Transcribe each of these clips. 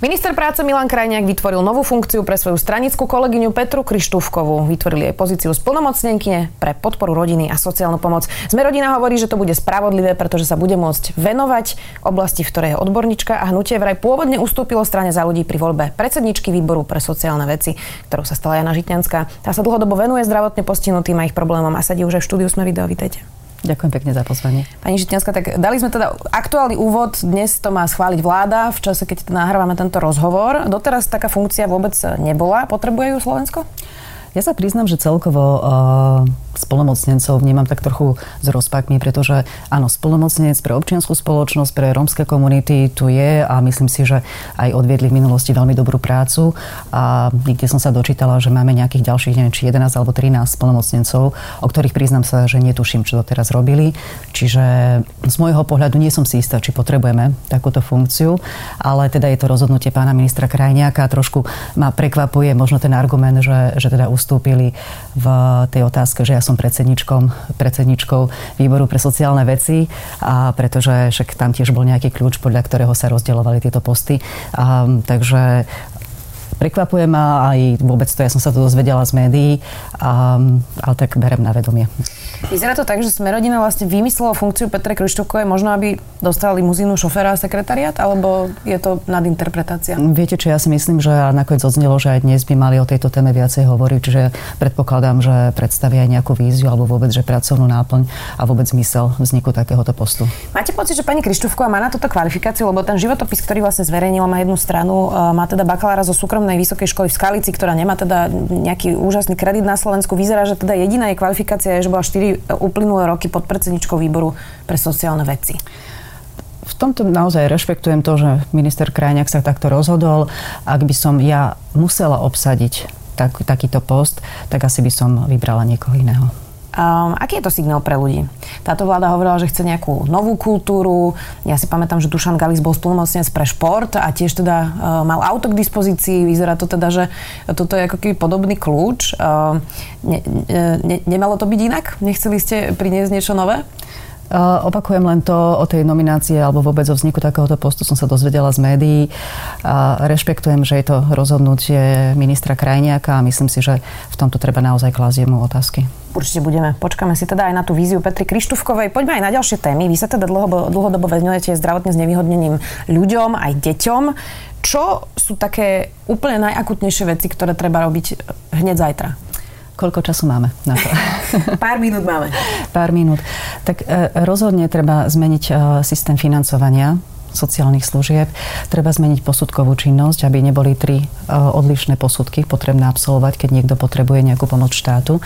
Minister práce Milan Krajniak vytvoril novú funkciu pre svoju stranickú kolegyňu Petru Krištúvkovú. Vytvorili jej pozíciu splnomocnenkyne pre podporu rodiny a sociálnu pomoc. Sme rodina hovorí, že to bude spravodlivé, pretože sa bude môcť venovať oblasti, v ktorej je odborníčka a hnutie vraj pôvodne ustúpilo strane za ľudí pri voľbe predsedničky výboru pre sociálne veci, ktorou sa stala Jana Žitňanská. Tá sa dlhodobo venuje zdravotne postihnutým a ich problémom a sadí už aj v štúdiu Sme video. Vítejte. Ďakujem pekne za pozvanie. Pani Žitňanská, tak dali sme teda aktuálny úvod, dnes to má schváliť vláda v čase, keď nahrávame tento rozhovor. Doteraz taká funkcia vôbec nebola. Potrebuje ju Slovensko? Ja sa priznám, že celkovo uh, spolomocnencov vnímam tak trochu s rozpakmi, pretože áno, spolomocnenec pre občianskú spoločnosť, pre rómske komunity tu je a myslím si, že aj odviedli v minulosti veľmi dobrú prácu a niekde som sa dočítala, že máme nejakých ďalších, neviem, či 11 alebo 13 spolomocnencov, o ktorých priznám sa, že netuším, čo to teraz robili. Čiže z môjho pohľadu nie som si istá, či potrebujeme takúto funkciu, ale teda je to rozhodnutie pána ministra Krajniaka. Trošku ma prekvapuje možno ten argument, že, že teda ustúpili v tej otázke, že ja som predsedničkom, predsedničkou výboru pre sociálne veci, a pretože však tam tiež bol nejaký kľúč, podľa ktorého sa rozdielovali tieto posty. A, takže prekvapuje ma aj vôbec to, ja som sa to dozvedela z médií, a, ale tak berem na vedomie. Vyzerá to tak, že sme rodina vlastne vymyslelo funkciu Petre Krištokovej, možno aby dostali limuzínu šoféra a sekretariat, alebo je to nadinterpretácia? Viete čo, ja si myslím, že nakoniec odznelo, že aj dnes by mali o tejto téme viacej hovoriť, čiže predpokladám, že predstavia aj nejakú víziu alebo vôbec, že pracovnú náplň a vôbec zmysel vzniku takéhoto postu. Máte pocit, že pani Krištofková má na toto kvalifikáciu, lebo ten životopis, ktorý vlastne zverejnila, má jednu stranu, e, má teda bakalára zo súkromnej vysokej školy v Skalici, ktorá nemá teda nejaký úžasný kredit na Slovensku. Vyzerá, že teda jediná jej kvalifikácia je, že bola 4 uplynulé roky pod predsedničkou výboru pre sociálne veci. V tomto naozaj rešpektujem to, že minister Krajňák sa takto rozhodol. Ak by som ja musela obsadiť tak, takýto post, tak asi by som vybrala niekoho iného. Um, aký je to signál pre ľudí? Táto vláda hovorila, že chce nejakú novú kultúru. Ja si pamätám, že Dušan Galis bol spolumocnec pre šport a tiež teda uh, mal auto k dispozícii. Vyzerá to teda, že toto je ako keby podobný kľúč. Uh, ne, ne, nemalo to byť inak? Nechceli ste priniesť niečo nové? Uh, opakujem len to o tej nominácii alebo vôbec o vzniku takéhoto postu som sa dozvedela z médií. A rešpektujem, že je to rozhodnutie ministra Krajniaka a myslím si, že v tomto treba naozaj klásť mu otázky. Určite budeme. Počkáme si teda aj na tú víziu Petry Krištúvkovej. Poďme aj na ďalšie témy. Vy sa teda dlhodobo, dlhodobo venujete zdravotne znevýhodneným ľuďom, aj deťom. Čo sú také úplne najakutnejšie veci, ktoré treba robiť hneď zajtra? Koľko času máme na to? Pár minút máme. Pár minút. Tak e, rozhodne treba zmeniť e, systém financovania sociálnych služieb. Treba zmeniť posudkovú činnosť, aby neboli tri e, odlišné posudky potrebné absolvovať, keď niekto potrebuje nejakú pomoc štátu.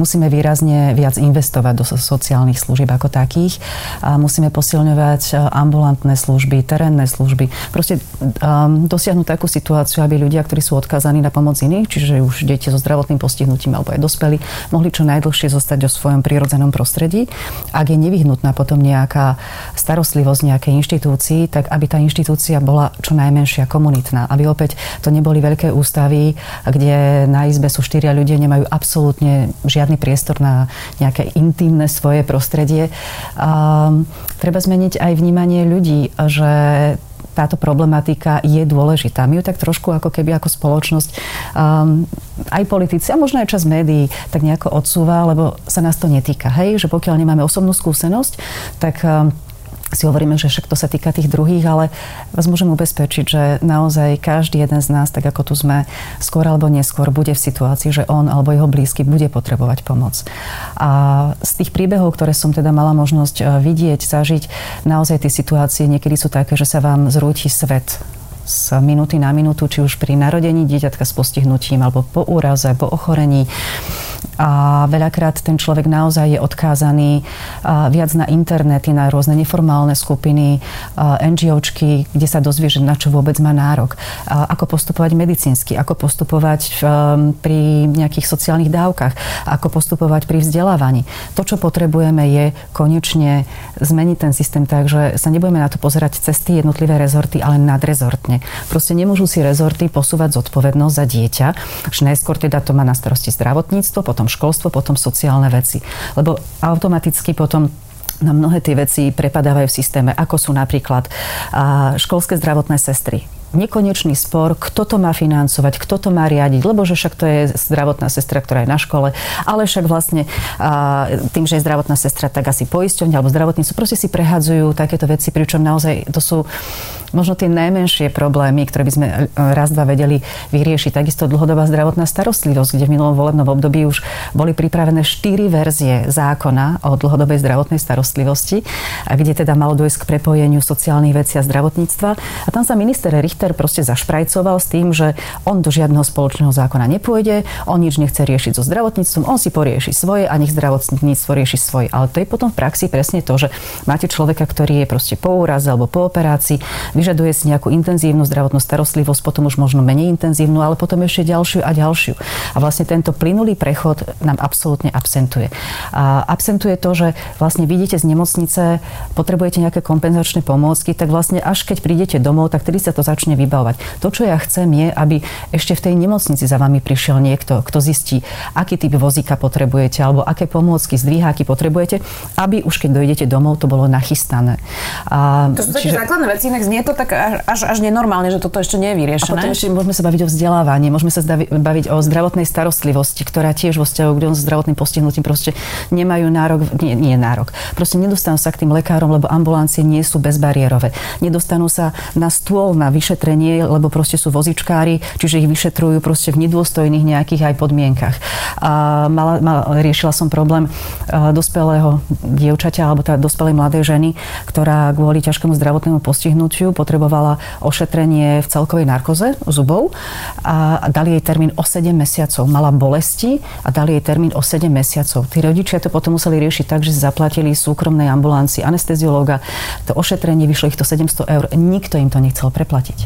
Musíme výrazne viac investovať do sociálnych služieb ako takých. A musíme posilňovať e, ambulantné služby, terénne služby. Proste um, dosiahnuť takú situáciu, aby ľudia, ktorí sú odkázaní na pomoc iných, čiže už deti so zdravotným postihnutím alebo aj dospelí, mohli čo najdlhšie zostať vo svojom prírodzenom prostredí. Ak je nevyhnutná potom nejaká starostlivosť nejakej inštitúcie, inštitúcií, tak aby tá inštitúcia bola čo najmenšia, komunitná. Aby opäť to neboli veľké ústavy, kde na izbe sú štyria ľudia, nemajú absolútne žiadny priestor na nejaké intimné svoje prostredie. A, treba zmeniť aj vnímanie ľudí, že táto problematika je dôležitá. My ju tak trošku ako keby ako spoločnosť, um, aj politici a možno aj čas médií tak nejako odsúva, lebo sa nás to netýka. Hej, že pokiaľ nemáme osobnú skúsenosť, tak um, si hovoríme, že však to sa týka tých druhých, ale vás môžem ubezpečiť, že naozaj každý jeden z nás, tak ako tu sme, skôr alebo neskôr bude v situácii, že on alebo jeho blízky bude potrebovať pomoc. A z tých príbehov, ktoré som teda mala možnosť e, vidieť, zažiť, naozaj tie situácie niekedy sú také, že sa vám zrúti svet z minúty na minútu, či už pri narodení dieťatka s postihnutím, alebo po úraze, po ochorení a veľakrát ten človek naozaj je odkázaný viac na internety, na rôzne neformálne skupiny, NGOčky, kde sa dozvie, že na čo vôbec má nárok. Ako postupovať medicínsky, ako postupovať pri nejakých sociálnych dávkach, ako postupovať pri vzdelávaní. To, čo potrebujeme, je konečne zmeniť ten systém tak, že sa nebudeme na to pozerať cez tie jednotlivé rezorty, ale nadrezortne. Proste nemôžu si rezorty posúvať zodpovednosť za dieťa, že najskôr teda to má na starosti zdravotníctvo, potom školstvo, potom sociálne veci. Lebo automaticky potom na mnohé tie veci prepadávajú v systéme, ako sú napríklad školské zdravotné sestry nekonečný spor, kto to má financovať, kto to má riadiť, lebo že však to je zdravotná sestra, ktorá je na škole, ale však vlastne a, tým, že je zdravotná sestra, tak asi poisťovňa alebo zdravotníctvo proste si prehadzujú takéto veci, pričom naozaj to sú možno tie najmenšie problémy, ktoré by sme e, raz, dva vedeli vyriešiť. Takisto dlhodobá zdravotná starostlivosť, kde v minulom volebnom období už boli pripravené štyri verzie zákona o dlhodobej zdravotnej starostlivosti, kde teda malo dojsť k prepojeniu sociálnych vecí a zdravotníctva. A tam sa minister Richter proste zašprajcoval s tým, že on do žiadneho spoločného zákona nepôjde, on nič nechce riešiť so zdravotníctvom, on si porieši svoje a nech zdravotníctvo rieši svoje. Ale to je potom v praxi presne to, že máte človeka, ktorý je proste po úraze alebo po operácii, vyžaduje si nejakú intenzívnu zdravotnú starostlivosť, potom už možno menej intenzívnu, ale potom ešte ďalšiu a ďalšiu. A vlastne tento plynulý prechod nám absolútne absentuje. A absentuje to, že vlastne vidíte z nemocnice, potrebujete nejaké kompenzačné pomôcky, tak vlastne až keď prídete domov, tak tedy sa to začne vybavovať. To, čo ja chcem, je, aby ešte v tej nemocnici za vami prišiel niekto, kto zistí, aký typ vozíka potrebujete alebo aké pomôcky, zdviháky potrebujete, aby už keď dojdete domov, to bolo nachystané. A, to sú také čiže... základné veci, inak znie to tak až, až nenormálne, že toto ešte nie je vyriešené. A potom ešte môžeme sa baviť o vzdelávaní, môžeme sa baviť o zdravotnej starostlivosti, ktorá tiež vo vzťahu k ľuďom s zdravotným postihnutím proste nemajú nárok, nie, nie nárok, proste nedostanú sa k tým lekárom, lebo ambulancie nie sú bezbariérové. Nedostanú sa na stôl na vyšetrenie, lebo proste sú vozičkári, čiže ich vyšetrujú proste v nedôstojných nejakých aj podmienkach. A mala, mala, riešila som problém dospelého dievčaťa alebo tá dospelej mladej ženy, ktorá kvôli ťažkému zdravotnému postihnutiu potrebovala ošetrenie v celkovej narkoze zubov a dali jej termín o 7 mesiacov. Mala bolesti a dali jej termín o 7 mesiacov. Tí rodičia to potom museli riešiť tak, že zaplatili súkromnej ambulancii anesteziológa. To ošetrenie vyšlo ich to 700 eur. Nikto im to nechcel preplatiť.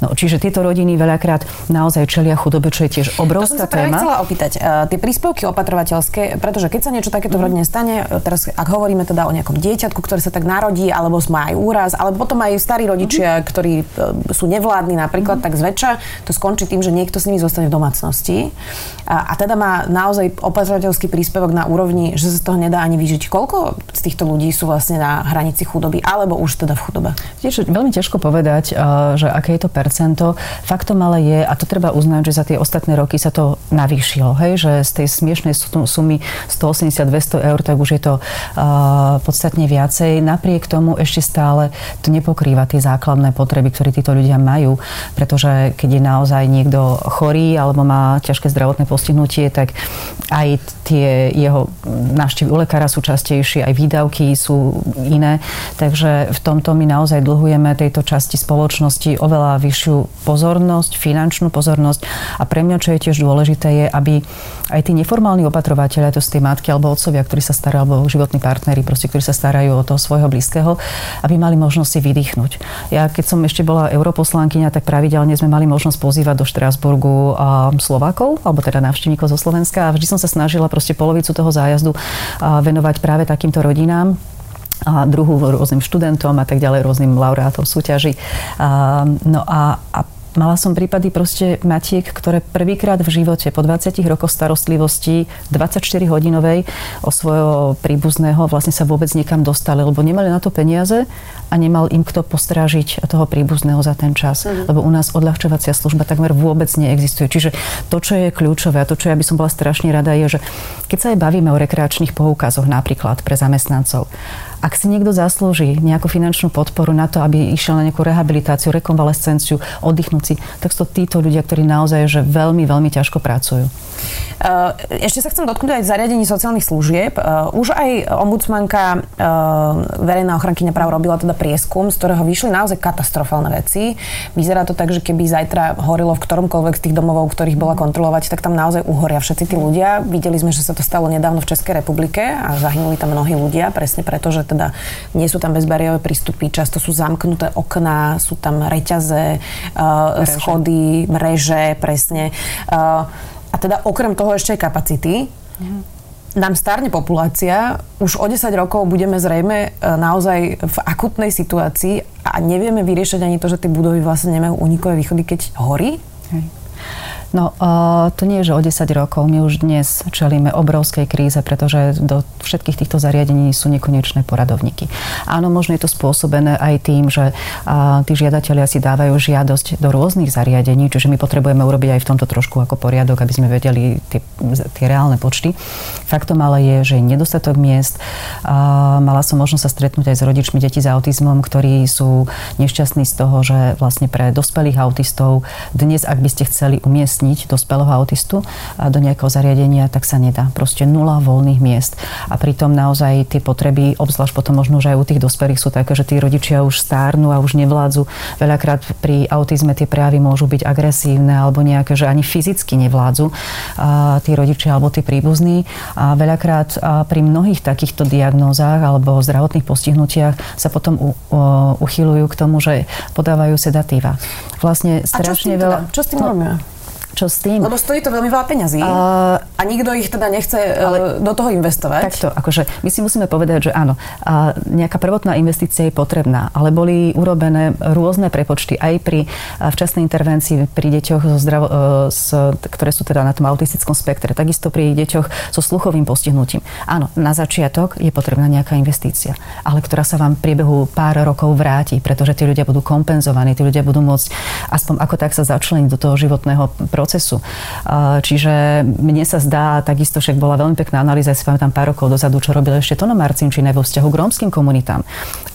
No, čiže tieto rodiny veľakrát naozaj čelia chudobe, čo je tiež obrovská to som téma. chcela opýtať. Uh, tie príspevky opatrovateľské, pretože keď sa niečo takéto v rodine stane, e, teraz ak hovoríme teda o nejakom dieťatku, ktoré sa tak narodí, alebo má aj úraz, alebo potom aj starí rodičia, rodičia, ktorí e, sú nevládni napríklad, mm. tak zväčša to skončí tým, že niekto s nimi zostane v domácnosti. A, a teda má naozaj opatrovateľský príspevok na úrovni, že sa z toho nedá ani vyžiť. Koľko z týchto ľudí sú vlastne na hranici chudoby, alebo už teda v chudobe? Tiež veľmi ťažko povedať, e, že aké je to percento. Faktom ale je, a to treba uznať, že za tie ostatné roky sa to navýšilo, hej, že z tej smiešnej sumy 180-200 eur, tak už je to uh, podstatne viacej. Napriek tomu ešte stále to nepokrýva tie základné základné potreby, ktoré títo ľudia majú. Pretože keď je naozaj niekto chorý alebo má ťažké zdravotné postihnutie, tak aj tie jeho návštevy u lekára sú častejšie, aj výdavky sú iné. Takže v tomto my naozaj dlhujeme tejto časti spoločnosti oveľa vyššiu pozornosť, finančnú pozornosť. A pre mňa, čo je tiež dôležité, je, aby aj tí neformálni opatrovateľia, to sú tie matky alebo otcovia, ktorí sa starajú, alebo životní partnery, proste, ktorí sa starajú o toho svojho blízkeho, aby mali možnosť si vydýchnuť. Ja keď som ešte bola europoslankyňa, tak pravidelne sme mali možnosť pozývať do Štrásburgu Slovákov, alebo teda návštevníkov zo Slovenska a vždy som sa snažila proste polovicu toho zájazdu venovať práve takýmto rodinám, a druhú rôznym študentom a tak ďalej, rôznym laureátom súťaží. No a, a Mala som prípady proste matiek, ktoré prvýkrát v živote po 20 rokoch starostlivosti 24-hodinovej o svojho príbuzného vlastne sa vôbec niekam dostali, lebo nemali na to peniaze a nemal im kto postrážiť toho príbuzného za ten čas. Mhm. Lebo u nás odľahčovacia služba takmer vôbec neexistuje. Čiže to, čo je kľúčové a to, čo ja by som bola strašne rada, je, že keď sa aj bavíme o rekreačných poukazoch napríklad pre zamestnancov, Ak si niekto zaslúži nejakú finančnú podporu na to, aby išiel na nejakú rehabilitáciu, rekonvalescenciu, oddychnúť si, tak sú to títo ľudia, ktorí naozaj že veľmi, veľmi ťažko pracujú. Eh, ešte sa chcem dotknúť aj zariadení sociálnych služieb. Eh, už aj ombudsmanka eh, verejná ochrankyňa práv robila teda prieskum, z ktorého vyšli naozaj katastrofálne veci. Vyzerá to tak, že keby zajtra horilo v ktoromkoľvek z tých domovov, ktorých bola kontrolovať, tak tam naozaj uhoria všetci tí ľudia. Videli sme, že sa to stalo nedávno v Českej republike a zahynuli tam mnohí ľudia, presne preto, že teda nie sú tam bezbariérové prístupy, často sú zamknuté okná, sú tam reťaze, schody, mreže, presne. A teda okrem toho ešte aj kapacity. Mm. Nám starne populácia, už o 10 rokov budeme zrejme e, naozaj v akutnej situácii a nevieme vyriešiť ani to, že tie budovy vlastne nemajú unikové východy, keď horí. Hej. No, to nie je, že o 10 rokov. My už dnes čelíme obrovskej kríze, pretože do všetkých týchto zariadení sú nekonečné poradovníky. Áno, možno je to spôsobené aj tým, že tí žiadatelia si dávajú žiadosť do rôznych zariadení, čiže my potrebujeme urobiť aj v tomto trošku ako poriadok, aby sme vedeli tie, tie reálne počty. Faktom ale je, že je nedostatok miest. Mala som možnosť sa stretnúť aj s rodičmi detí s autizmom, ktorí sú nešťastní z toho, že vlastne pre dospelých autistov dnes, ak by ste chceli umiestniť umiestniť dospelého autistu do nejakého zariadenia, tak sa nedá. Proste nula voľných miest. A pritom naozaj tie potreby, obzvlášť potom možno, že aj u tých dospelých sú také, že tí rodičia už stárnu a už nevládzu. Veľakrát pri autizme tie prejavy môžu byť agresívne alebo nejaké, že ani fyzicky nevládzu tí rodičia alebo tí príbuzní. A veľakrát pri mnohých takýchto diagnózach alebo zdravotných postihnutiach sa potom u, u, uchylujú k tomu, že podávajú sedatíva. Vlastne strašne veľa... Teda? Čo s tým no? Čo s tým? Lebo stojí to veľmi veľa peňazí uh, a nikto ich teda nechce e, ale, do toho investovať. Takto, akože my si musíme povedať, že áno, uh, nejaká prvotná investícia je potrebná, ale boli urobené rôzne prepočty aj pri včasnej intervencii pri deťoch, so zdravo, uh, s, ktoré sú teda na tom autistickom spektre, takisto pri deťoch so sluchovým postihnutím. Áno, na začiatok je potrebná nejaká investícia, ale ktorá sa vám v priebehu pár rokov vráti, pretože tí ľudia budú kompenzovaní, tí ľudia budú môcť aspoň ako tak sa začleniť do toho životného procesu. Čiže mne sa zdá, takisto však bola veľmi pekná analýza, si pamätám pár rokov dozadu, čo robil ešte Tono Marcinčine vo vzťahu k rómskym komunitám.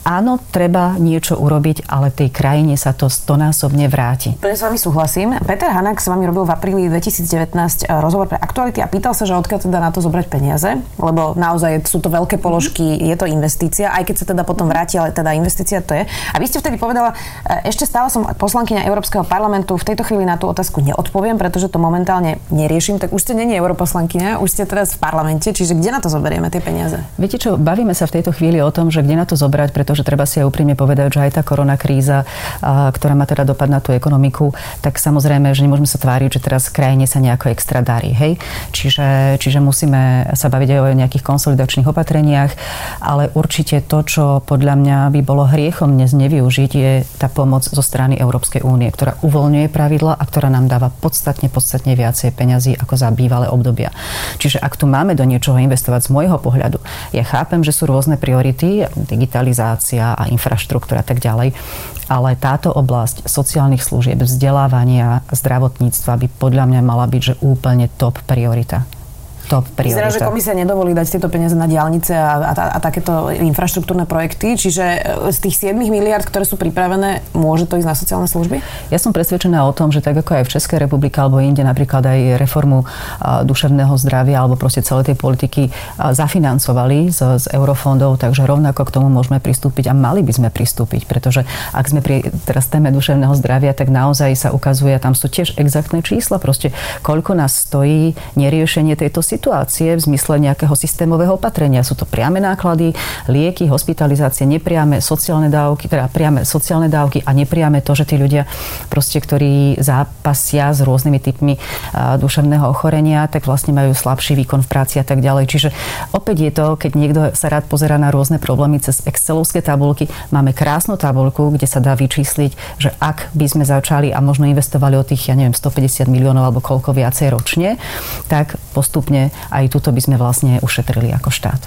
Áno, treba niečo urobiť, ale tej krajine sa to stonásobne vráti. Plne s vami súhlasím. Peter Hanak s vami robil v apríli 2019 e, rozhovor pre aktuality a pýtal sa, že odkiaľ teda na to zobrať peniaze, lebo naozaj sú to veľké položky, mm-hmm. je to investícia, aj keď sa teda potom vráti, ale teda investícia to je. A vy ste vtedy povedala, e, ešte stále som poslankyňa Európskeho parlamentu, v tejto chvíli na tú otázku neodpoviem, pretože to momentálne neriešim, tak už ste není europoslankyňa, už ste teraz v parlamente, čiže kde na to zoberieme tie peniaze? Viete čo, bavíme sa v tejto chvíli o tom, že kde na to zobrať, pretože treba si aj úprimne povedať, že aj tá korona kríza, ktorá má teda dopad na tú ekonomiku, tak samozrejme, že nemôžeme sa tváriť, že teraz krajine sa nejako extra darí. Hej? Čiže, čiže musíme sa baviť aj o nejakých konsolidačných opatreniach, ale určite to, čo podľa mňa by bolo hriechom dnes nevyužiť, je tá pomoc zo strany Európskej únie, ktorá uvoľňuje pravidla a ktorá nám dáva podstatne, podstatne viacej peňazí ako za bývalé obdobia. Čiže ak tu máme do niečoho investovať z môjho pohľadu, ja chápem, že sú rôzne priority, digitalizácia a infraštruktúra a tak ďalej, ale táto oblasť sociálnych služieb, vzdelávania, zdravotníctva by podľa mňa mala byť že úplne top priorita top priorita. Vyzerá, že komisia nedovolí dať tieto peniaze na diálnice a, a, a takéto infraštruktúrne projekty, čiže e, z tých 7 miliard, ktoré sú pripravené, môže to ísť na sociálne služby? Ja som presvedčená o tom, že tak ako aj v Českej republike alebo inde napríklad aj reformu a, duševného zdravia alebo proste celé tej politiky a, zafinancovali z, z eurofondov, takže rovnako k tomu môžeme pristúpiť a mali by sme pristúpiť, pretože ak sme pri teraz téme duševného zdravia, tak naozaj sa ukazuje, tam sú tiež exaktné čísla, proste koľko nás stojí neriešenie tejto situácie situácie v zmysle nejakého systémového opatrenia. Sú to priame náklady, lieky, hospitalizácie, nepriame sociálne dávky, teda priame sociálne dávky a nepriame to, že tí ľudia, proste, ktorí zápasia s rôznymi typmi duševného ochorenia, tak vlastne majú slabší výkon v práci a tak ďalej. Čiže opäť je to, keď niekto sa rád pozera na rôzne problémy cez excelovské tabulky, máme krásnu tabulku, kde sa dá vyčísliť, že ak by sme začali a možno investovali o tých, ja neviem, 150 miliónov alebo koľko viacej ročne, tak postupne aj tuto by sme vlastne ušetrili ako štát.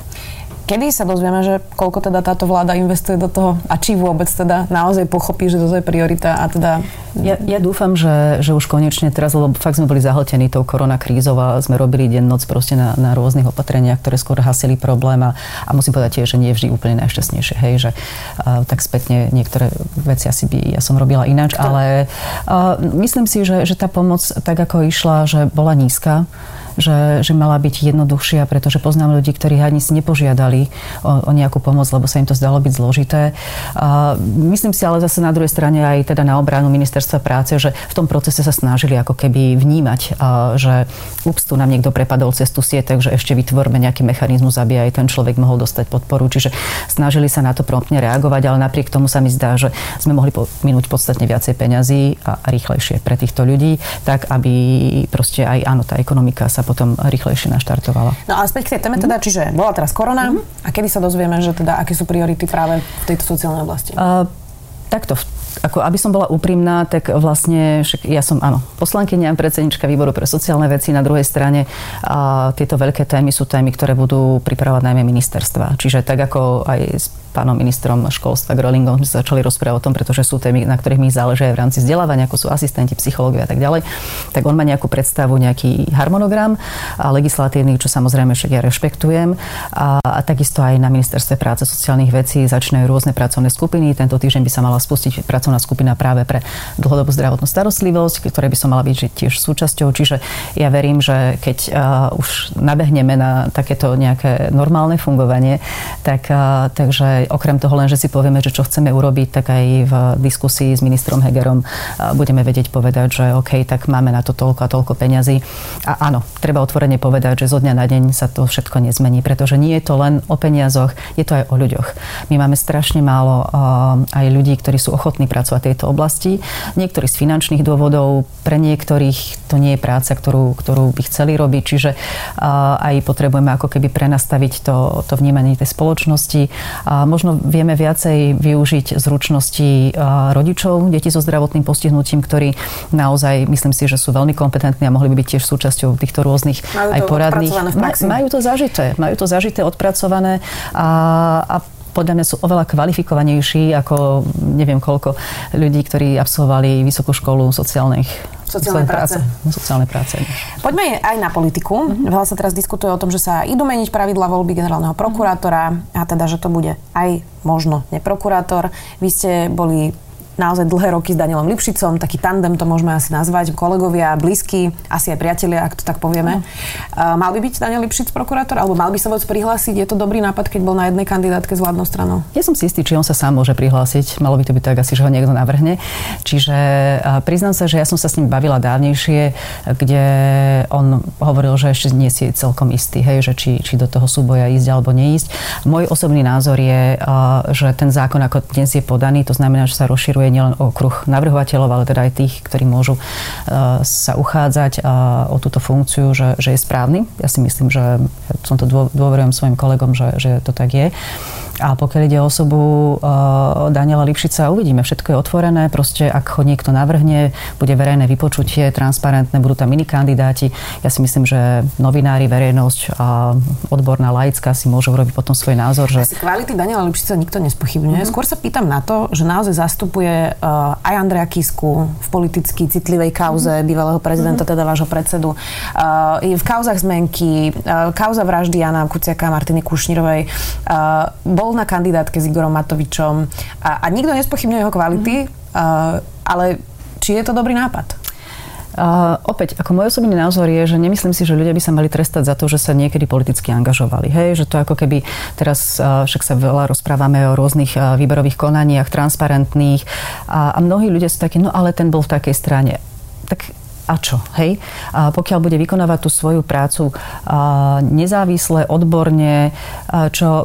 Kedy sa dozvieme, že koľko teda táto vláda investuje do toho a či vôbec teda naozaj pochopí, že toto je priorita a teda... Ja, ja dúfam, že, že už konečne teraz, lebo fakt sme boli zahltení tou koronakrízou a sme robili deň noc proste na, na rôznych opatreniach, ktoré skôr hasili problém a, a musím povedať tiež, že nie je vždy úplne najšťastnejšie, hej, že a, tak spätne niektoré veci asi by ja som robila ináč, ale a, myslím si, že, že tá pomoc tak ako išla, že bola nízka, že, že mala byť jednoduchšia, pretože poznám ľudí, ktorí ani si nepožiadali o, o nejakú pomoc, lebo sa im to zdalo byť zložité. A myslím si ale zase na druhej strane aj teda na obranu ministerstva práce, že v tom procese sa snažili ako keby vnímať, a, že ups, tu nám niekto prepadol cez tú sieť, takže ešte vytvorme nejaký mechanizmus, aby aj ten človek mohol dostať podporu. Čiže snažili sa na to promptne reagovať, ale napriek tomu sa mi zdá, že sme mohli minúť podstatne viacej peňazí a rýchlejšie pre týchto ľudí, tak aby proste aj áno, tá ekonomika sa potom rýchlejšie naštartovala. No a späť k tej téme teda, mhm. čiže bola teraz korona mm-hmm. a kedy sa dozvieme, že teda aké sú priority práve v tejto sociálnej oblasti? Uh, takto, ako aby som bola úprimná, tak vlastne však ja som, áno, poslankyňa, predsednička výboru pre sociálne veci. Na druhej strane a tieto veľké témy sú témy, ktoré budú pripravovať najmä ministerstva. Čiže tak ako aj pánom ministrom školstva Grolingom sme začali rozprávať o tom, pretože sú témy, na ktorých mi záleží aj v rámci vzdelávania, ako sú asistenti, psychológovia a tak ďalej, tak on má nejakú predstavu, nejaký harmonogram a legislatívny, čo samozrejme však ja rešpektujem. A, a takisto aj na ministerstve práce sociálnych vecí začínajú rôzne pracovné skupiny. Tento týždeň by sa mala spustiť pracovná skupina práve pre dlhodobú zdravotnú starostlivosť, ktoré by som mala byť tiež súčasťou. Čiže ja verím, že keď uh, už nabehneme na takéto nejaké normálne fungovanie, tak, uh, takže okrem toho len, že si povieme, že čo chceme urobiť, tak aj v diskusii s ministrom Hegerom budeme vedieť povedať, že OK, tak máme na to toľko a toľko peňazí. A áno, treba otvorene povedať, že zo dňa na deň sa to všetko nezmení, pretože nie je to len o peniazoch, je to aj o ľuďoch. My máme strašne málo aj ľudí, ktorí sú ochotní pracovať v tejto oblasti. Niektorí z finančných dôvodov, pre niektorých to nie je práca, ktorú, ktorú by chceli robiť, čiže aj potrebujeme ako keby prenastaviť to, to vnímanie tej spoločnosti. A možno vieme viacej využiť zručnosti rodičov, detí so zdravotným postihnutím, ktorí naozaj, myslím si, že sú veľmi kompetentní a mohli by byť tiež súčasťou týchto rôznych majú aj poradných. majú to zažité, majú to zažité, odpracované a, a podľa mňa sú oveľa kvalifikovanejší ako neviem koľko ľudí, ktorí absolvovali vysokú školu sociálnych sociálnej práce. práce. Sociálnej práce. Poďme aj na politiku. Mm-hmm. Veľa sa teraz diskutuje o tom, že sa idú meniť pravidla voľby generálneho prokurátora a teda, že to bude aj možno neprokurátor. Vy ste boli naozaj dlhé roky s Danielom Lipšicom, taký tandem to môžeme asi nazvať, kolegovia, blízky, asi aj priatelia, ak to tak povieme. Uh, mal by byť Daniel Lipšic prokurátor, alebo mal by sa vôbec prihlásiť? Je to dobrý nápad, keď bol na jednej kandidátke s vládnou stranou? Ja som si istý, či on sa sám môže prihlásiť. Malo by to byť tak asi, že ho niekto navrhne. Čiže uh, priznám sa, že ja som sa s ním bavila dávnejšie, kde on hovoril, že ešte nie si celkom istý, hej, že či, či do toho súboja ísť alebo neísť. Môj osobný názor je, uh, že ten zákon ako dnes je podaný, to znamená, že sa rozširuje je nielen okruh navrhovateľov, ale teda aj tých, ktorí môžu uh, sa uchádzať uh, o túto funkciu, že, že je správny. Ja si myslím, že ja som to dôverujem svojim kolegom, že, že to tak je. A pokiaľ ide o osobu uh, Daniela Lipšica, uvidíme, všetko je otvorené, proste ak ho niekto navrhne, bude verejné vypočutie, transparentné, budú tam iní kandidáti. Ja si myslím, že novinári, verejnosť a odborná laická si môžu urobiť potom svoj názor. Že... Asi kvality Daniela Lipšica nikto nespochybňuje. Mm-hmm. Skôr sa pýtam na to, že naozaj zastupuje uh, aj Andrea Kisku v politicky citlivej kauze mm-hmm. bývalého prezidenta, mm-hmm. teda vášho predsedu. Uh, je v kauzach zmenky, uh, kauza vraždy Jana Kuciaka a Martiny Kušnírovej. Uh, bol bol na kandidátke s Igorom Matovičom a, a nikto nespochybňuje jeho kvality, mm. uh, ale či je to dobrý nápad? Uh, opäť, ako môj osobný názor je, že nemyslím si, že ľudia by sa mali trestať za to, že sa niekedy politicky angažovali. Hej, že to ako keby teraz uh, však sa veľa rozprávame o rôznych uh, výberových konaniach, transparentných a, a mnohí ľudia sú takí, no ale ten bol v takej strane. Tak a čo, hej? A pokiaľ bude vykonávať tú svoju prácu nezávisle, odborne, čo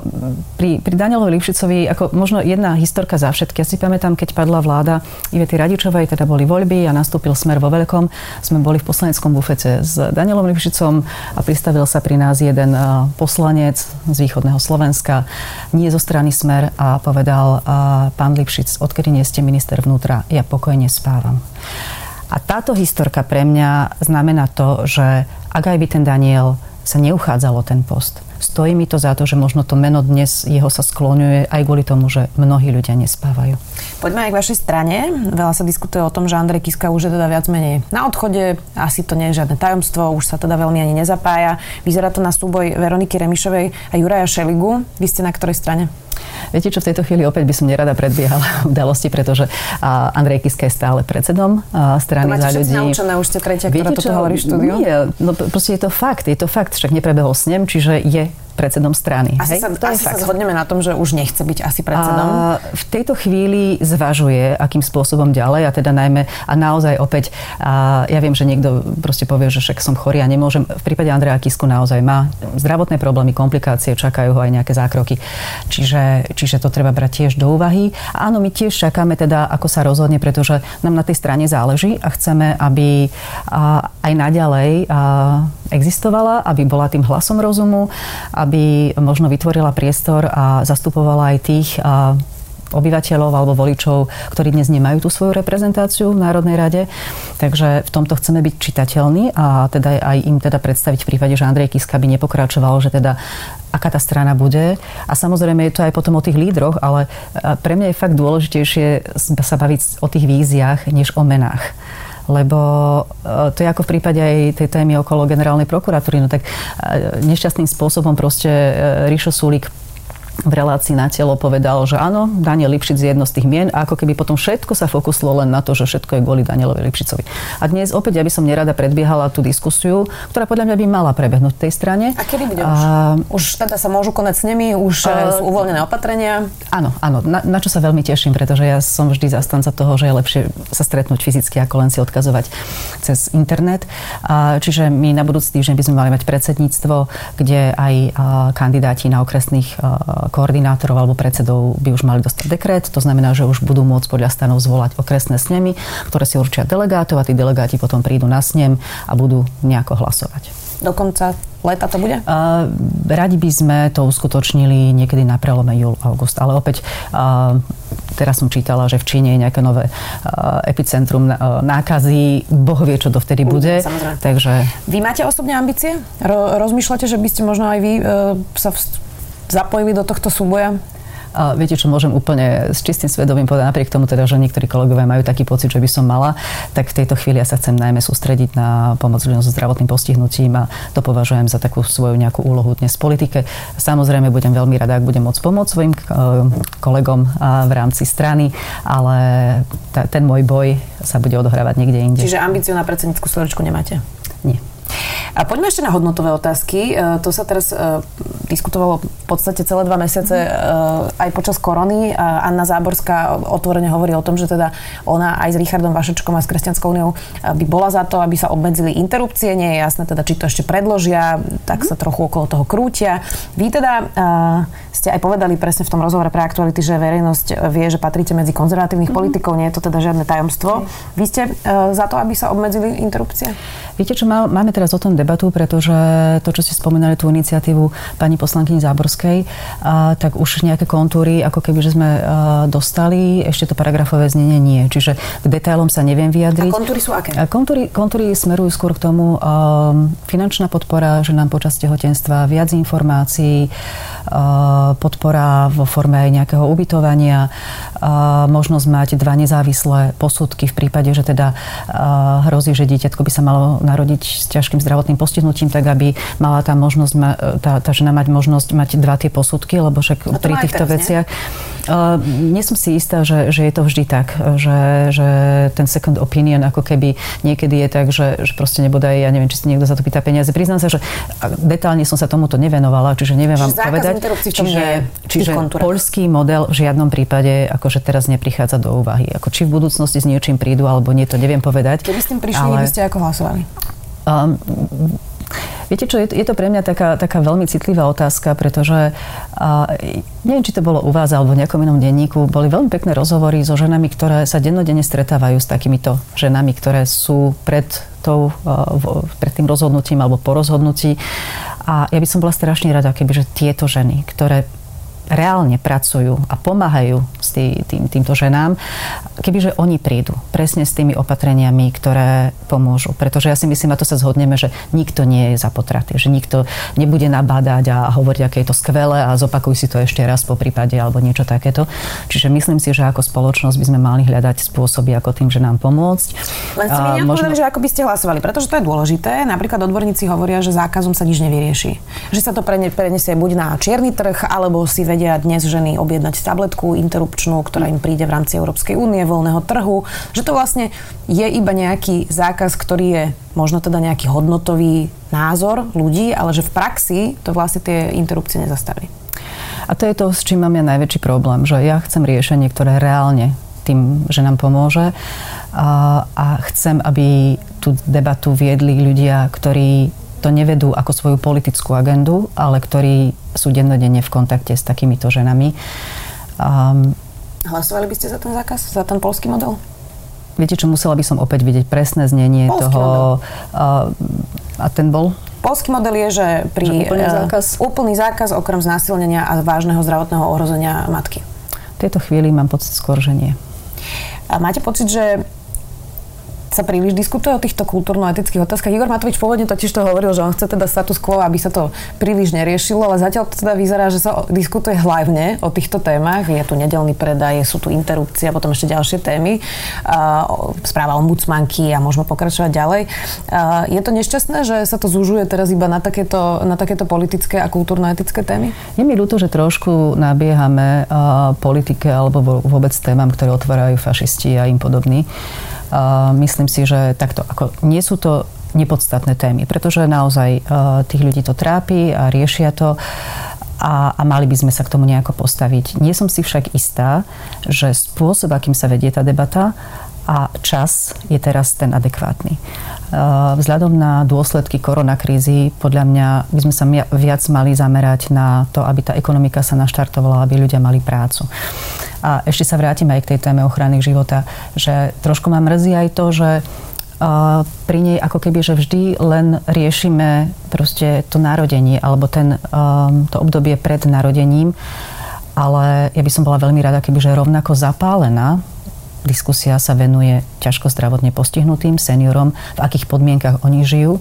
pri, pri Danielovi Lipšicovi, ako možno jedna historka za všetky. Ja si pamätám, keď padla vláda Ivety Radičovej, teda boli voľby a nastúpil smer vo veľkom, sme boli v poslaneckom bufete s Danielom Lipšicom a pristavil sa pri nás jeden poslanec z východného Slovenska, nie zo strany smer a povedal, pán Lipšic, odkedy nie ste minister vnútra, ja pokojne spávam. A táto historka pre mňa znamená to, že ak aj by ten Daniel sa neuchádzal o ten post, stojí mi to za to, že možno to meno dnes jeho sa skloňuje aj kvôli tomu, že mnohí ľudia nespávajú. Poďme aj k vašej strane. Veľa sa diskutuje o tom, že Andrej Kiska už je teda viac menej na odchode. Asi to nie je žiadne tajomstvo, už sa teda veľmi ani nezapája. Vyzerá to na súboj Veroniky Remišovej a Juraja Šeligu. Vy ste na ktorej strane? Viete čo, v tejto chvíli opäť by som nerada predbiehala udalosti, pretože Andrej Kiska je stále predsedom strany za ľudí. naučené, už ste tretia, ktorá toto hovorí štúdiu? Nie, no proste je to fakt, je to fakt, však neprebehol s ním, čiže je predsedom strany. Asi, hej? sa, to asi sa zhodneme na tom, že už nechce byť asi predsedom. A v tejto chvíli zvažuje, akým spôsobom ďalej a teda najmä a naozaj opäť, a ja viem, že niekto proste povie, že však som chorý a nemôžem. V prípade Andreja Kisku naozaj má zdravotné problémy, komplikácie, čakajú ho aj nejaké zákroky. Čiže, čiže to treba brať tiež do úvahy. A áno, my tiež čakáme teda, ako sa rozhodne, pretože nám na tej strane záleží a chceme, aby aj naďalej existovala, aby bola tým hlasom rozumu, aby možno vytvorila priestor a zastupovala aj tých obyvateľov alebo voličov, ktorí dnes nemajú tú svoju reprezentáciu v Národnej rade. Takže v tomto chceme byť čitateľní a teda aj im teda predstaviť v prípade, že Andrej Kiska by nepokračoval, že teda aká tá strana bude. A samozrejme je to aj potom o tých lídroch, ale pre mňa je fakt dôležitejšie sa baviť o tých víziách, než o menách lebo e, to je ako v prípade aj tej témy okolo generálnej prokuratúry, no tak e, nešťastným spôsobom proste e, Ríšo Sulik v relácii na telo povedal, že áno, Daniel Lipšic je jedno z tých mien a ako keby potom všetko sa fokuslo len na to, že všetko je kvôli Danielovi Lipšicovi. A dnes opäť ja by som nerada predbiehala tú diskusiu, ktorá podľa mňa by mala prebehnúť v tej strane. A kedy bude už? A, už teda sa môžu konať s nimi, už a, sú uvoľnené opatrenia? Áno, áno, na, na čo sa veľmi teším, pretože ja som vždy zastanca toho, že je lepšie sa stretnúť fyzicky, ako len si odkazovať cez internet. A, čiže my na budúci týždeň by sme mali mať predsedníctvo, kde aj a, kandidáti na okresných a, koordinátorov alebo predsedov by už mali dostať dekret. To znamená, že už budú môcť podľa stanov zvolať okresné snemy, ktoré si určia delegátov a tí delegáti potom prídu na snem a budú nejako hlasovať. Do konca leta to bude? Uh, radi by sme to uskutočnili niekedy na prelome júl-august, ale opäť uh, teraz som čítala, že v Číne je nejaké nové uh, epicentrum uh, nákazy. Boh vie, čo dovtedy bude. Samozrejme. Takže... Vy máte osobne ambície? Ro- rozmýšľate, že by ste možno aj vy uh, sa zapojili do tohto súboja? A viete, čo môžem úplne s čistým svedomím povedať, napriek tomu teda, že niektorí kolegovia majú taký pocit, že by som mala, tak v tejto chvíli ja sa chcem najmä sústrediť na pomoc ľuďom so zdravotným postihnutím a to považujem za takú svoju nejakú úlohu dnes v politike. Samozrejme budem veľmi rada, ak budem môcť pomôcť svojim eh, kolegom v rámci strany, ale ten môj boj sa bude odohrávať niekde inde. Čiže ambíciu na predsednickú stoličku nemáte? Nie. A poďme ešte na hodnotové otázky. E, to sa teraz e, diskutovalo v podstate celé dva mesiace e, aj počas korony. Anna Záborská otvorene hovorí o tom, že teda ona aj s Richardom Vašečkom a s Kresťanskou úniou by bola za to, aby sa obmedzili interrupcie. Nie je jasné teda, či to ešte predložia, tak sa trochu okolo toho krútia. Vy teda ste aj povedali presne v tom rozhovore pre aktuality, že verejnosť vie, že patríte medzi konzervatívnych mm-hmm. politikov, nie je to teda žiadne tajomstvo. Vy ste za to, aby sa obmedzili interrupcie? Viete čo, máme teraz o tom debatu, pretože to, čo ste spomínali, tú iniciatívu pani poslankyni Záborskej, a, tak už nejaké kontúry, ako keby, že sme a, dostali, ešte to paragrafové znenie nie. Čiže k detailom sa neviem vyjadriť. A kontúry sú aké? A kontúry, kontúry smerujú skôr k tomu a, finančná podpora, že nám počas tehotenstva viac informácií, a, podpora vo forme nejakého ubytovania, a, možnosť mať dva nezávislé posudky v prípade, že teda a, hrozí, že dieťatko by sa malo narodiť s ťažkým zdravotným postihnutím, tak aby mala tá možnosť, tá, tá žena mať možnosť mať dva tie posudky, lebo však pri týchto teraz, veciach Uh, nie som si istá, že, že je to vždy tak, že, že ten second opinion ako keby niekedy je tak, že, že proste nebodaj, ja neviem, či si niekto za to pýta peniaze. Priznám sa, že detálne som sa tomuto nevenovala, čiže neviem čiže vám povedať. Čiže, čiže poľský model v žiadnom prípade akože teraz neprichádza do úvahy. Ako či v budúcnosti s niečím prídu, alebo nie, to neviem povedať. Keby s tým prišli, ale... by ste ako hlasovali? Um, Viete čo, je, to pre mňa taká, taká veľmi citlivá otázka, pretože uh, neviem, či to bolo u vás alebo v nejakom inom denníku, boli veľmi pekné rozhovory so ženami, ktoré sa dennodenne stretávajú s takýmito ženami, ktoré sú pred, tou, pred tým rozhodnutím alebo po rozhodnutí. A ja by som bola strašne rada, kebyže tieto ženy, ktoré reálne pracujú a pomáhajú s tý, tým, týmto ženám, kebyže oni prídu presne s tými opatreniami, ktoré pomôžu. Pretože ja si myslím, a to sa zhodneme, že nikto nie je za potraty, že nikto nebude nabádať a hovoriť, aké je to skvelé a zopakuj si to ešte raz po prípade alebo niečo takéto. Čiže myslím si, že ako spoločnosť by sme mali hľadať spôsoby, ako tým, že nám pomôcť. Len ste mi možno... že ako by ste hlasovali, pretože to je dôležité. Napríklad odborníci hovoria, že zákazom sa nič nevyrieši. Že sa to prenesie buď na čierny trh, alebo si vedia dnes ženy objednať tabletku interrupčnú, ktorá im príde v rámci Európskej únie, voľného trhu, že to vlastne je iba nejaký zákaz, ktorý je možno teda nejaký hodnotový názor ľudí, ale že v praxi to vlastne tie interrupcie nezastaví. A to je to, s čím mám ja najväčší problém, že ja chcem riešenie, ktoré reálne tým, že nám pomôže a, chcem, aby tú debatu viedli ľudia, ktorí to nevedú ako svoju politickú agendu, ale ktorí sú dennodenne v kontakte s takýmito ženami. Um, Hlasovali by ste za ten zákaz, za ten polský model? Viete čo, musela by som opäť vidieť presné znenie polský toho. Uh, a ten bol? Polský model je, že pri že úplný, uh, zákaz? úplný zákaz okrem znásilnenia a vážneho zdravotného ohrozenia matky. V tejto chvíli mám pocit skôr, že nie. A máte pocit, že sa príliš diskutuje o týchto kultúrno-etických otázkach. Igor Matovič pôvodne totiž to hovoril, že on chce teda status quo, aby sa to príliš neriešilo, ale zatiaľ to teda vyzerá, že sa diskutuje hlavne o týchto témach. Je tu nedelný predaj, sú tu interrupcie a potom ešte ďalšie témy. Správa ombudsmanky a môžeme pokračovať ďalej. Je to nešťastné, že sa to zužuje teraz iba na takéto, na takéto politické a kultúrno-etické témy? Je mi ľúto, že trošku nabiehame politike alebo vôbec témam, ktoré otvárajú fašisti a im podobní myslím si, že takto, ako nie sú to nepodstatné témy, pretože naozaj tých ľudí to trápi a riešia to a, a mali by sme sa k tomu nejako postaviť. Nie som si však istá, že spôsob, akým sa vedie tá debata a čas je teraz ten adekvátny. Vzhľadom na dôsledky koronakrízy, podľa mňa by sme sa viac mali zamerať na to, aby tá ekonomika sa naštartovala, aby ľudia mali prácu. A ešte sa vrátim aj k tej téme ochrany života, že trošku ma mrzí aj to, že pri nej ako keby, že vždy len riešime proste to narodenie alebo ten, to obdobie pred narodením, ale ja by som bola veľmi rada, keby že rovnako zapálená diskusia sa venuje ťažko zdravotne postihnutým seniorom, v akých podmienkach oni žijú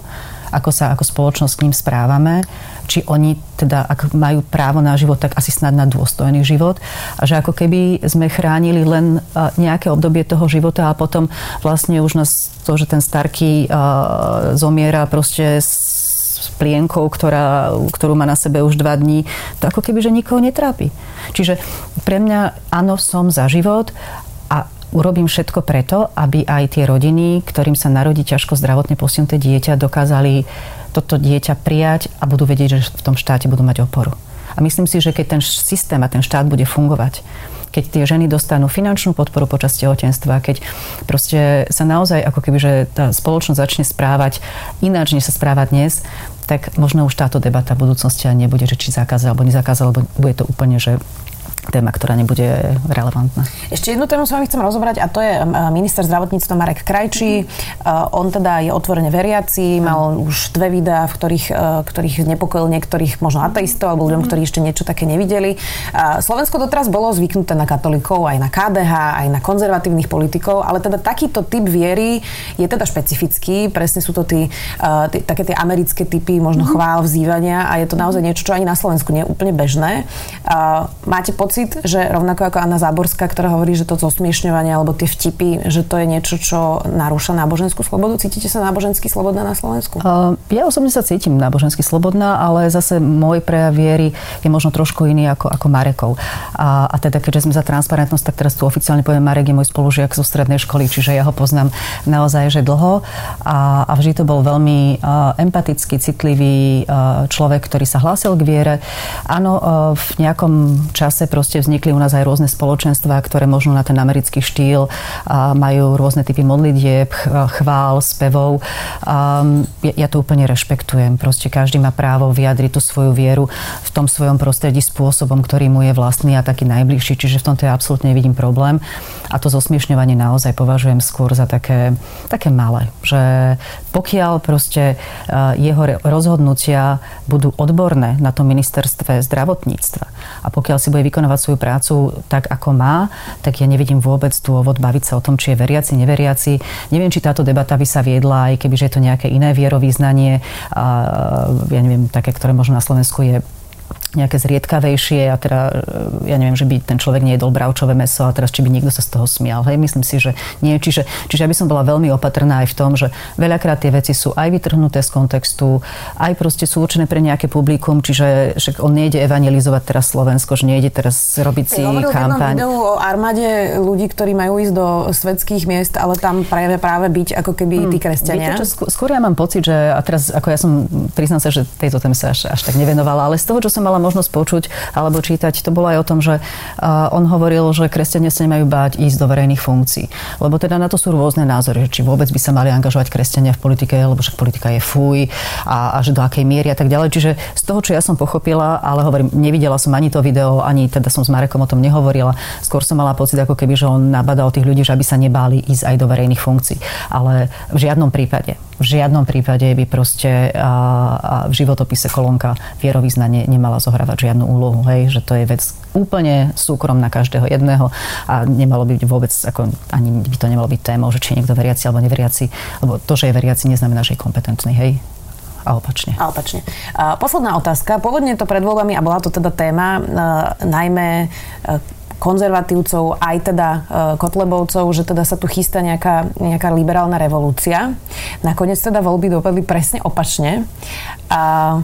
ako sa ako spoločnosť k ním správame, či oni teda, ak majú právo na život, tak asi snad na dôstojný život a že ako keby sme chránili len nejaké obdobie toho života a potom vlastne už nás to, že ten starký uh, zomiera proste s plienkou, ktorá, ktorú má na sebe už dva dní, to ako keby, že nikoho netrápi. Čiže pre mňa áno, som za život urobím všetko preto, aby aj tie rodiny, ktorým sa narodí ťažko zdravotne postihnuté dieťa, dokázali toto dieťa prijať a budú vedieť, že v tom štáte budú mať oporu. A myslím si, že keď ten systém a ten štát bude fungovať, keď tie ženy dostanú finančnú podporu počas tehotenstva, keď proste sa naozaj ako keby, že tá spoločnosť začne správať ináč, než sa správa dnes, tak možno už táto debata v budúcnosti nebude, že či zakázať alebo nezakázať, alebo bude to úplne, že téma, ktorá nebude relevantná. Ešte jednu tému s vami chcem rozobrať a to je minister zdravotníctva Marek Krajčí. Mm. On teda je otvorene veriaci, mal mm. už dve videá, v ktorých, ktorých nepokojil niektorých možno ateistov alebo ľuďom, mm. ktorí ešte niečo také nevideli. Slovensko doteraz bolo zvyknuté na katolíkov, aj na KDH, aj na konzervatívnych politikov, ale teda takýto typ viery je teda špecifický. Presne sú to tí, tí také tie americké typy možno chvál, vzývania a je to naozaj niečo, čo ani na Slovensku nie je úplne bežné. Máte pocit, pocit, že rovnako ako Anna Záborská, ktorá hovorí, že to zosmiešňovanie alebo tie vtipy, že to je niečo, čo narúša náboženskú slobodu? Cítite sa nábožensky slobodná na Slovensku? Uh, ja osobne sa cítim nábožensky slobodná, ale zase môj prejav viery je možno trošku iný ako, ako Marekov. A, a teda, keďže sme za transparentnosť, tak teraz tu oficiálne poviem, Marek je môj spolužiak zo strednej školy, čiže ja ho poznám naozaj že dlho a, a vždy to bol veľmi uh, empatický, citlivý uh, človek, ktorý sa hlásil k viere. Áno, uh, v nejakom čase proste proste vznikli u nás aj rôzne spoločenstvá, ktoré možno na ten americký štýl majú rôzne typy modlitieb, chvál, spevov. Ja, to úplne rešpektujem. Proste každý má právo vyjadriť tú svoju vieru v tom svojom prostredí spôsobom, ktorý mu je vlastný a taký najbližší. Čiže v tomto ja absolútne nevidím problém. A to zosmiešňovanie naozaj považujem skôr za také, také malé. Že pokiaľ proste jeho rozhodnutia budú odborné na tom ministerstve zdravotníctva a pokiaľ si bude vykonávať svoju prácu tak, ako má, tak ja nevidím vôbec dôvod baviť sa o tom, či je veriaci, neveriaci. Neviem, či táto debata by sa viedla, aj keby, je to nejaké iné vierovýznanie, a, ja neviem, také, ktoré možno na Slovensku je nejaké zriedkavejšie a teda, e, ja neviem, že by ten človek nejedol bravčové meso a teraz či by niekto sa z toho smial. Hej, myslím si, že nie. Čiže, čiže ja by som bola veľmi opatrná aj v tom, že veľakrát tie veci sú aj vytrhnuté z kontextu, aj proste sú určené pre nejaké publikum, čiže však on nejde evangelizovať teraz Slovensko, že nejde teraz robiť si Hovoril kampaň. o armáde ľudí, ktorí majú ísť do svetských miest, ale tam práve, práve byť ako keby hmm. tí kresťania. Viete čo, skôr ja mám pocit, že a teraz ako ja som, priznám sa, že tejto téme sa až, až tak nevenovala, ale z toho, čo som mala možnosť počuť alebo čítať, to bolo aj o tom, že on hovoril, že kresťania sa nemajú báť ísť do verejných funkcií. Lebo teda na to sú rôzne názory, či vôbec by sa mali angažovať kresťania v politike, lebo však politika je fuj a, a že do akej miery a tak ďalej. Čiže z toho, čo ja som pochopila, ale hovorím, nevidela som ani to video, ani teda som s Marekom o tom nehovorila. Skôr som mala pocit, ako keby, že on nabadal tých ľudí, že aby sa nebáli ísť aj do verejných funkcií. Ale v žiadnom prípade v žiadnom prípade by proste a, a v životopise kolónka vierovýznanie nemala zohrávať žiadnu úlohu. Hej? Že to je vec úplne súkromná každého jedného a nemalo by byť vôbec, ako, ani by to nemalo byť témou, že či je niekto veriaci alebo neveriaci, lebo to, že je veriaci, neznamená, že je kompetentný. Hej? a opačne. A opačne. A posledná otázka. Pôvodne to pred voľbami, a bola to teda téma, e, najmä e, konzervatívcov, aj teda e, Kotlebovcov, že teda sa tu chystá nejaká, nejaká liberálna revolúcia. Nakoniec teda voľby dopadli presne opačne. A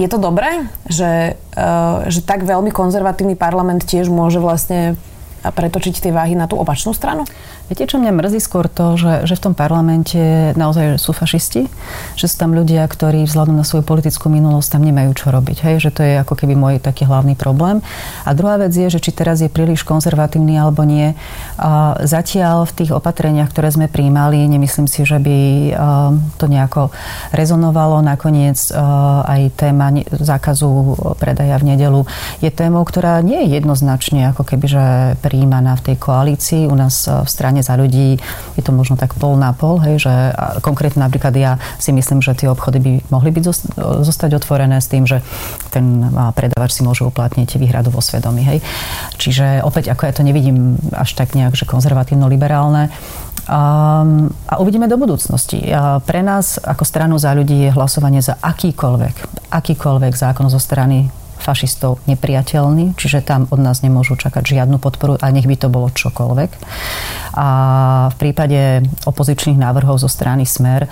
je to dobré, že, e, že tak veľmi konzervatívny parlament tiež môže vlastne pretočiť tie váhy na tú opačnú stranu? Viete, čo mňa mrzí skôr to, že, že v tom parlamente naozaj sú fašisti, že sú tam ľudia, ktorí vzhľadom na svoju politickú minulosť tam nemajú čo robiť. Hej? Že to je ako keby môj taký hlavný problém. A druhá vec je, že či teraz je príliš konzervatívny alebo nie. A zatiaľ v tých opatreniach, ktoré sme príjmali, nemyslím si, že by to nejako rezonovalo. Nakoniec aj téma zákazu predaja v nedelu je témou, ktorá nie je jednoznačne ako keby, že príjmaná v tej koalícii. U nás v strane za ľudí je to možno tak pol na pol, hej, že konkrétne napríklad ja si myslím, že tie obchody by mohli byť zostať otvorené s tým, že ten predavač si môže uplatniť výhradu vo svedomí. Hej. Čiže opäť, ako ja to nevidím až tak nejak, že konzervatívno-liberálne, Um, a uvidíme do budúcnosti. Pre nás ako stranu za ľudí je hlasovanie za akýkoľvek, akýkoľvek zákon zo strany fašistov nepriateľný, čiže tam od nás nemôžu čakať žiadnu podporu a nech by to bolo čokoľvek. A v prípade opozičných návrhov zo strany Smer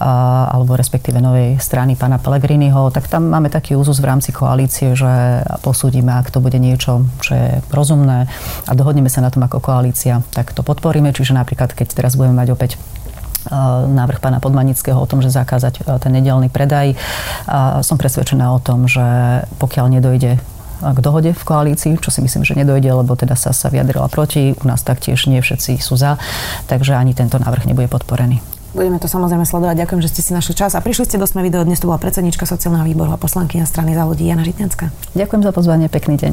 alebo respektíve novej strany pána Pellegriniho, tak tam máme taký úzus v rámci koalície, že posúdime, ak to bude niečo, čo je rozumné a dohodneme sa na tom ako koalícia, tak to podporíme. Čiže napríklad, keď teraz budeme mať opäť návrh pána Podmanického o tom, že zakázať eh, ten nedelný predaj. Som presvedčená o tom, že pokiaľ nedojde k dohode v koalícii, čo si myslím, že nedojde, lebo teda sa, sa vyjadrila proti. U nás taktiež nie všetci sú za, takže ani tento návrh nebude podporený. Budeme to samozrejme sledovať. Ďakujem, že ste si našli čas a prišli ste do Sme video. Dnes tu bola predsednička sociálneho výboru a poslankyňa strany za ľudí Jana Žitňanská. Ďakujem za pozvanie, pekný deň.